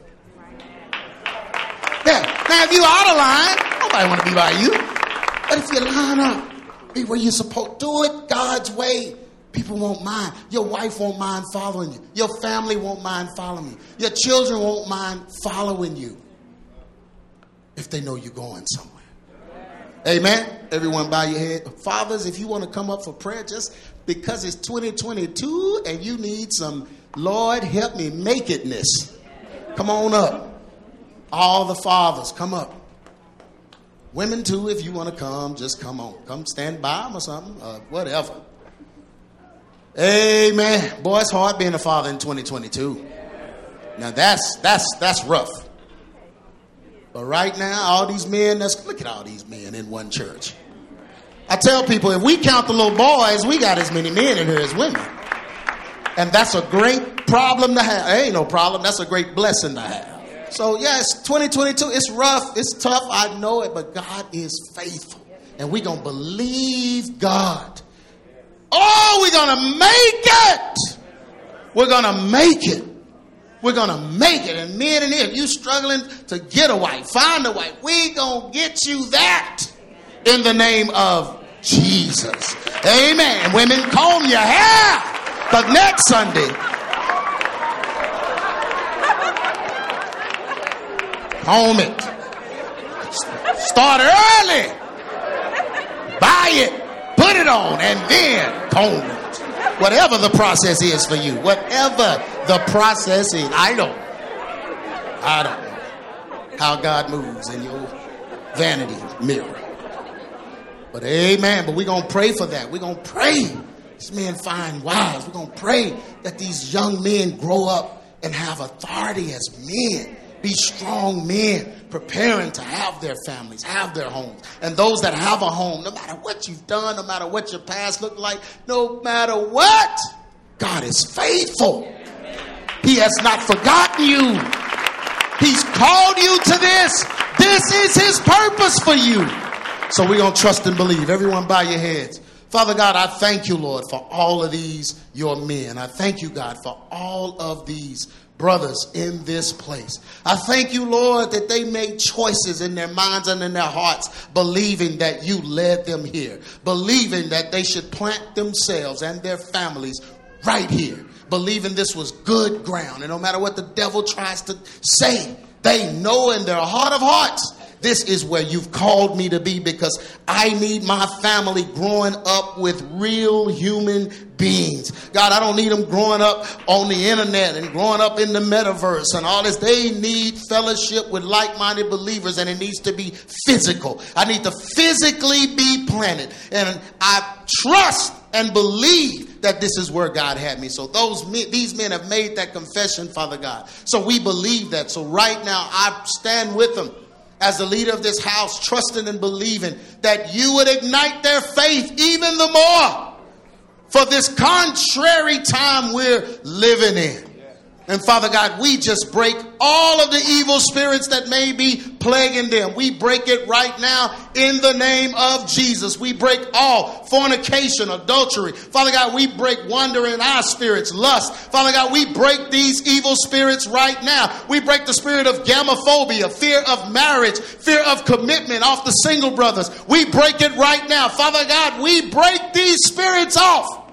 Yeah. Now, if you out of line, nobody want to be by you. But if you line up, be where you're supposed do it God's way. People won't mind. Your wife won't mind following you. Your family won't mind following you. Your children won't mind following you if they know you're going somewhere. Amen. Everyone bow your head. Fathers, if you want to come up for prayer, just because it's 2022 and you need some Lord help me make itness. Come on up. All the fathers, come up. Women too, if you want to come, just come on. Come stand by them or something, uh, whatever. Amen. Boy, it's hard being a father in 2022. Now that's that's that's rough. But right now, all these men, that's look at all these men in one church. I tell people if we count the little boys, we got as many men in here as women. And that's a great problem to have. It ain't no problem, that's a great blessing to have. So, yes, 2022, it's rough, it's tough, I know it, but God is faithful. And we're going to believe God. Oh, we're going to make it. We're going to make it. We're going to make it. And men and if you struggling to get a wife, find a wife, we going to get you that in the name of Jesus. Amen. Women, comb your hair. But next Sunday, comb it. Start early. Buy it. Put it on. And then comb it. Whatever the process is for you. Whatever the process is. I don't. I don't know how God moves in your vanity mirror. But amen. But we're going to pray for that. We're going to pray these men find wives. We're going to pray that these young men grow up and have authority as men. Be strong men, preparing to have their families, have their homes. And those that have a home, no matter what you've done, no matter what your past looked like, no matter what, God is faithful. He has not forgotten you. He's called you to this. This is His purpose for you. So we're going to trust and believe. Everyone, bow your heads. Father God, I thank you, Lord, for all of these, your men. I thank you, God, for all of these brothers in this place. I thank you, Lord, that they made choices in their minds and in their hearts, believing that you led them here, believing that they should plant themselves and their families right here, believing this was good ground. And no matter what the devil tries to say, they know in their heart of hearts this is where you've called me to be because I need my family growing up with real human beings. God, I don't need them growing up on the internet and growing up in the metaverse and all this. They need fellowship with like minded believers and it needs to be physical. I need to physically be planted. And I trust and believe that this is where God had me. So those these men have made that confession, Father God. So we believe that. So right now I stand with them as the leader of this house, trusting and believing that you would ignite their faith even the more for this contrary time we're living in. And Father God, we just break all of the evil spirits that may be plaguing them. We break it right now in the name of Jesus. We break all fornication, adultery. Father God, we break wonder in our spirits, lust. Father God, we break these evil spirits right now. We break the spirit of gamophobia, fear of marriage, fear of commitment off the single brothers. We break it right now. Father God, we break these spirits off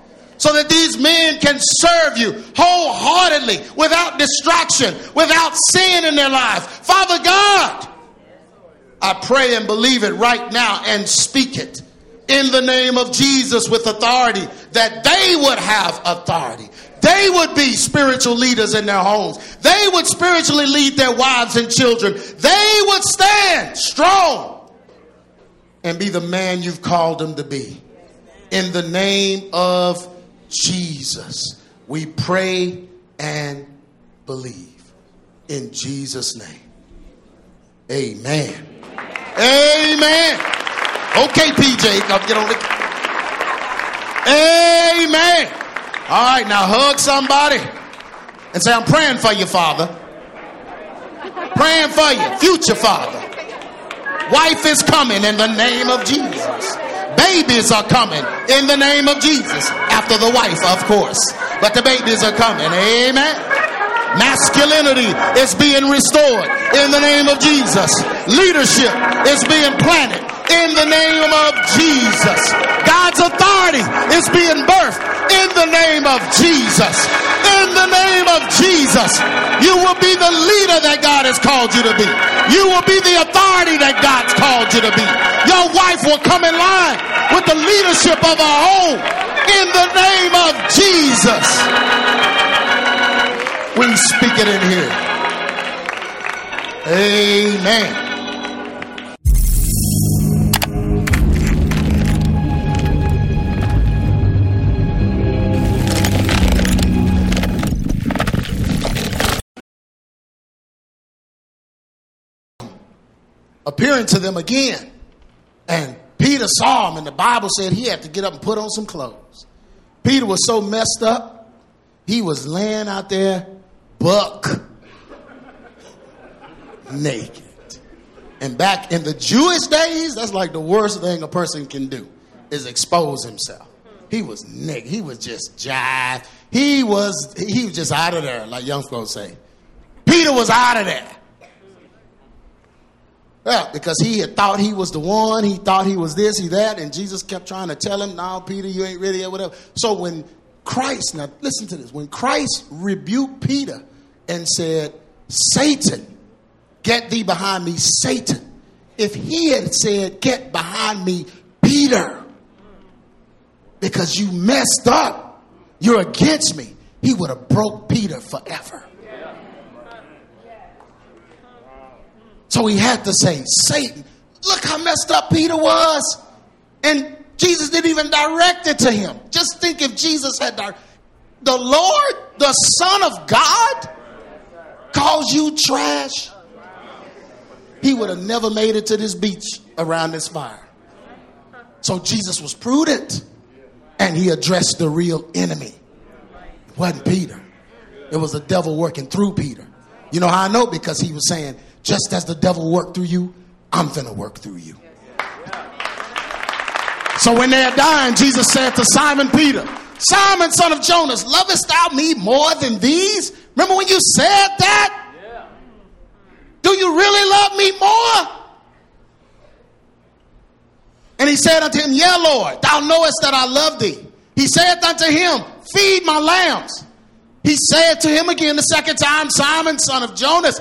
so that these men can serve you wholeheartedly without distraction, without sin in their lives. Father God, I pray and believe it right now and speak it in the name of Jesus with authority that they would have authority. They would be spiritual leaders in their homes. They would spiritually lead their wives and children. They would stand strong and be the man you've called them to be. In the name of Jesus. We pray and believe. in Jesus' name. Amen. Amen. Okay, PJ, come get on the. Amen. All right, now hug somebody and say, I'm praying for you, Father. Praying for you, future Father. Wife is coming in the name of Jesus. Babies are coming in the name of Jesus. After the wife, of course. But the babies are coming. Amen. Masculinity is being restored in the name of Jesus. Leadership is being planted in the name of Jesus. God's authority is being birthed in the name of Jesus. In the name of Jesus, you will be the leader that God has called you to be. You will be the authority that God's called you to be. Your wife will come in line with the leadership of our home in the name of Jesus. We speak it in here. Amen. Appearing to them again. And Peter saw him, and the Bible said he had to get up and put on some clothes. Peter was so messed up, he was laying out there buck naked. And back in the Jewish days, that's like the worst thing a person can do is expose himself. He was naked. He was just jive. He was he was just out of there, like young folks say. Peter was out of there. Well, because he had thought he was the one, he thought he was this, he that, and Jesus kept trying to tell him, "No, Peter, you ain't ready," or whatever." So when Christ, now listen to this, when Christ rebuked Peter and said, Satan, get thee behind me, Satan. If he had said, Get behind me, Peter, because you messed up, you're against me, he would have broke Peter forever. So he had to say, Satan, look how messed up Peter was. And Jesus didn't even direct it to him. Just think if Jesus had directed the Lord, the Son of God, calls you trash, he would have never made it to this beach around this fire. So Jesus was prudent and he addressed the real enemy. It wasn't Peter, it was the devil working through Peter. You know how I know? Because he was saying, just as the devil worked through you, I'm going to work through you. So when they're dying, Jesus said to Simon Peter, Simon, son of Jonas, lovest thou me more than these? Remember when you said that? Yeah. Do you really love me more? And he said unto him, Yea, Lord, thou knowest that I love thee. He said unto him, Feed my lambs. He said to him again the second time, Simon, son of Jonas,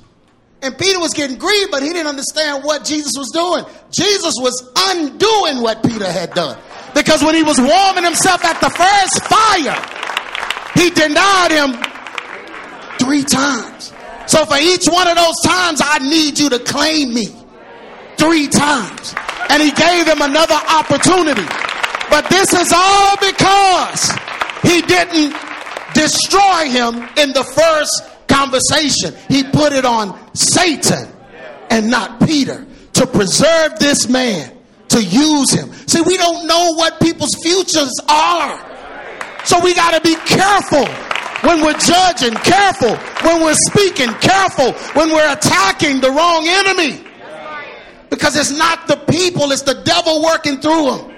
And Peter was getting grieved, but he didn't understand what Jesus was doing. Jesus was undoing what Peter had done. Because when he was warming himself at the first fire, he denied him three times. So for each one of those times, I need you to claim me three times. And he gave him another opportunity. But this is all because he didn't destroy him in the first conversation. He put it on Satan and not Peter to preserve this man, to use him. See, we don't know what people's futures are. So we got to be careful when we're judging, careful when we're speaking, careful when we're attacking the wrong enemy. Because it's not the people, it's the devil working through them.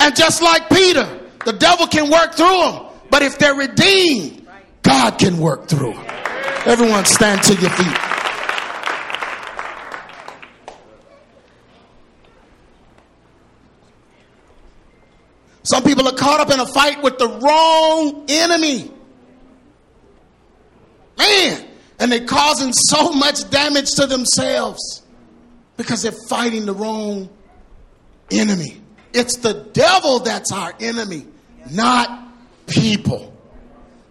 And just like Peter, the devil can work through them. But if they're redeemed, God can work through them. Everyone stand to your feet. Some people are caught up in a fight with the wrong enemy. Man, and they're causing so much damage to themselves. Because they're fighting the wrong enemy. It's the devil that's our enemy, not people.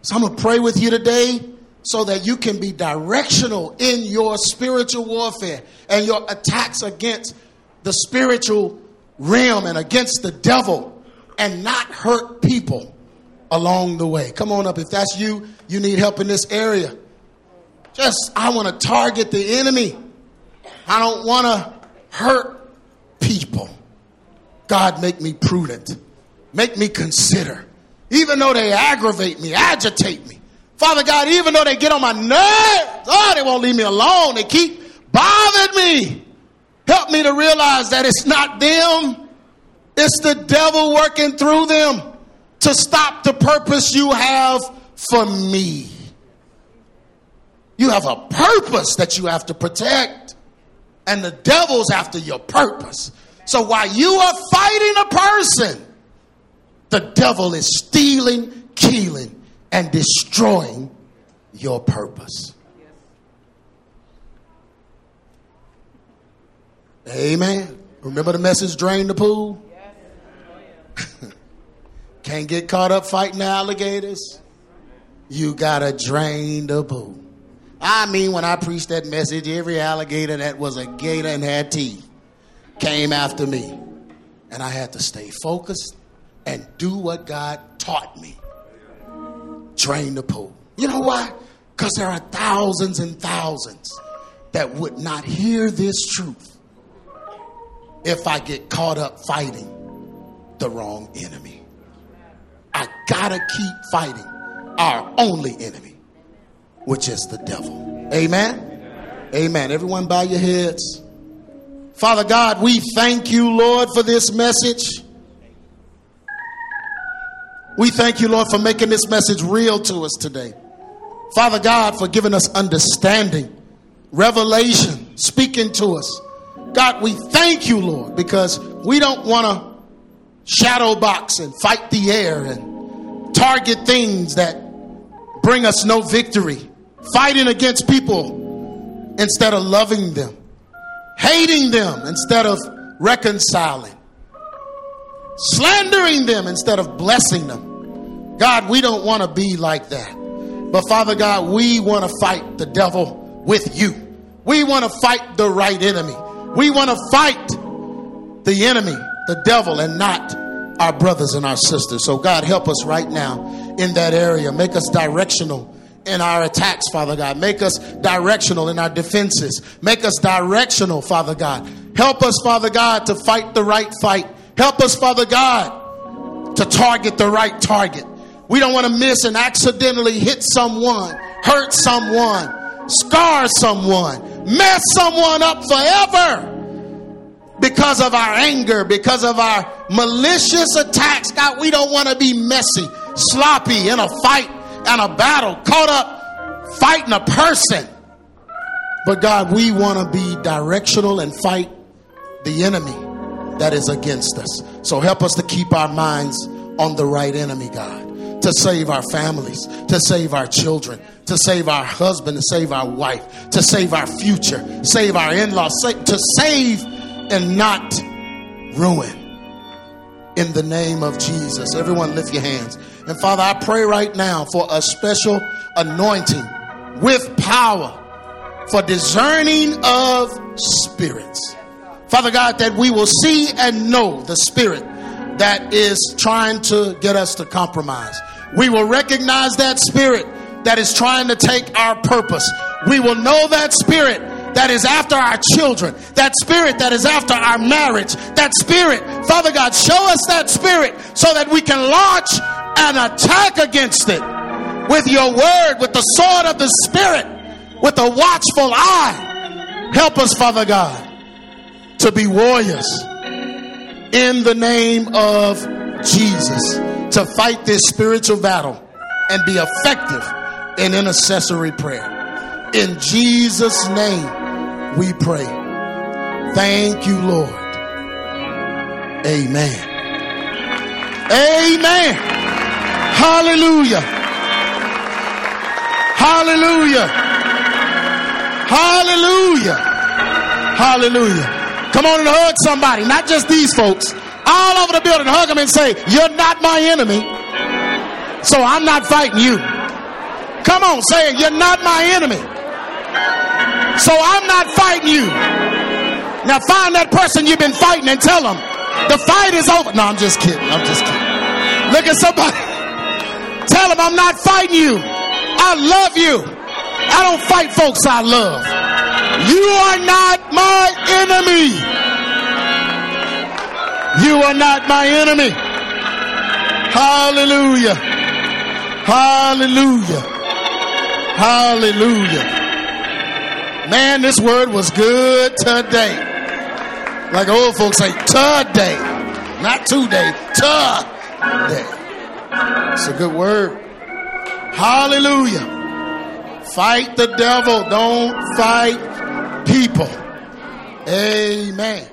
So I'm going to pray with you today so that you can be directional in your spiritual warfare and your attacks against the spiritual realm and against the devil and not hurt people along the way. Come on up. If that's you, you need help in this area. Just, I want to target the enemy. I don't want to hurt people. God, make me prudent. Make me consider. Even though they aggravate me, agitate me. Father God, even though they get on my nerves, oh, they won't leave me alone. They keep bothering me. Help me to realize that it's not them, it's the devil working through them to stop the purpose you have for me. You have a purpose that you have to protect, and the devil's after your purpose. So while you are fighting a person, the devil is stealing, killing, and destroying your purpose. Amen. Remember the message drain the pool? Can't get caught up fighting the alligators. You gotta drain the pool. I mean, when I preached that message, every alligator that was a gator and had teeth came after me. And I had to stay focused and do what God taught me drain the pool. You know why? Because there are thousands and thousands that would not hear this truth if I get caught up fighting the wrong enemy. I gotta keep fighting our only enemy, which is the devil. Amen. Amen. Everyone bow your heads. Father God, we thank you, Lord, for this message. We thank you, Lord, for making this message real to us today. Father God, for giving us understanding, revelation, speaking to us. God, we thank you, Lord, because we don't want to shadow box and fight the air and target things that bring us no victory, fighting against people instead of loving them, hating them instead of reconciling, slandering them instead of blessing them. God, we don't want to be like that. But Father God, we want to fight the devil with you. We want to fight the right enemy. We want to fight the enemy, the devil, and not our brothers and our sisters. So, God, help us right now in that area. Make us directional in our attacks, Father God. Make us directional in our defenses. Make us directional, Father God. Help us, Father God, to fight the right fight. Help us, Father God, to target the right target. We don't want to miss and accidentally hit someone, hurt someone, scar someone, mess someone up forever because of our anger, because of our malicious attacks. God, we don't want to be messy, sloppy in a fight and a battle, caught up fighting a person. But God, we want to be directional and fight the enemy that is against us. So help us to keep our minds on the right enemy, God, to save our families, to save our children, to save our husband, to save our wife, to save our future, save our in laws, to save and not ruin. In the name of Jesus. Everyone lift your hands. And Father, I pray right now for a special anointing with power for discerning of spirits. Father God, that we will see and know the spirit that is trying to get us to compromise. We will recognize that spirit that is trying to take our purpose. We will know that spirit that is after our children, that spirit that is after our marriage, that spirit, Father God, show us that spirit so that we can launch an attack against it with your word, with the sword of the spirit, with a watchful eye. Help us, Father God, to be warriors in the name of Jesus to fight this spiritual battle and be effective in intercessory prayer. In Jesus' name we pray. Thank you, Lord. Amen. Amen. Hallelujah. Hallelujah. Hallelujah. Hallelujah. Come on and hug somebody, not just these folks. All over the building, hug them and say, You're not my enemy. So I'm not fighting you. Come on, say. You're not my enemy. So I'm not fighting you. Now find that person you've been fighting and tell them the fight is over. No, I'm just kidding. I'm just kidding. Look at somebody. Tell them I'm not fighting you. I love you. I don't fight folks I love. You are not my enemy. You are not my enemy. Hallelujah. Hallelujah. Hallelujah. Man, this word was good today. Like old folks say, today. Not today, today. It's a good word. Hallelujah. Fight the devil. Don't fight people. Amen.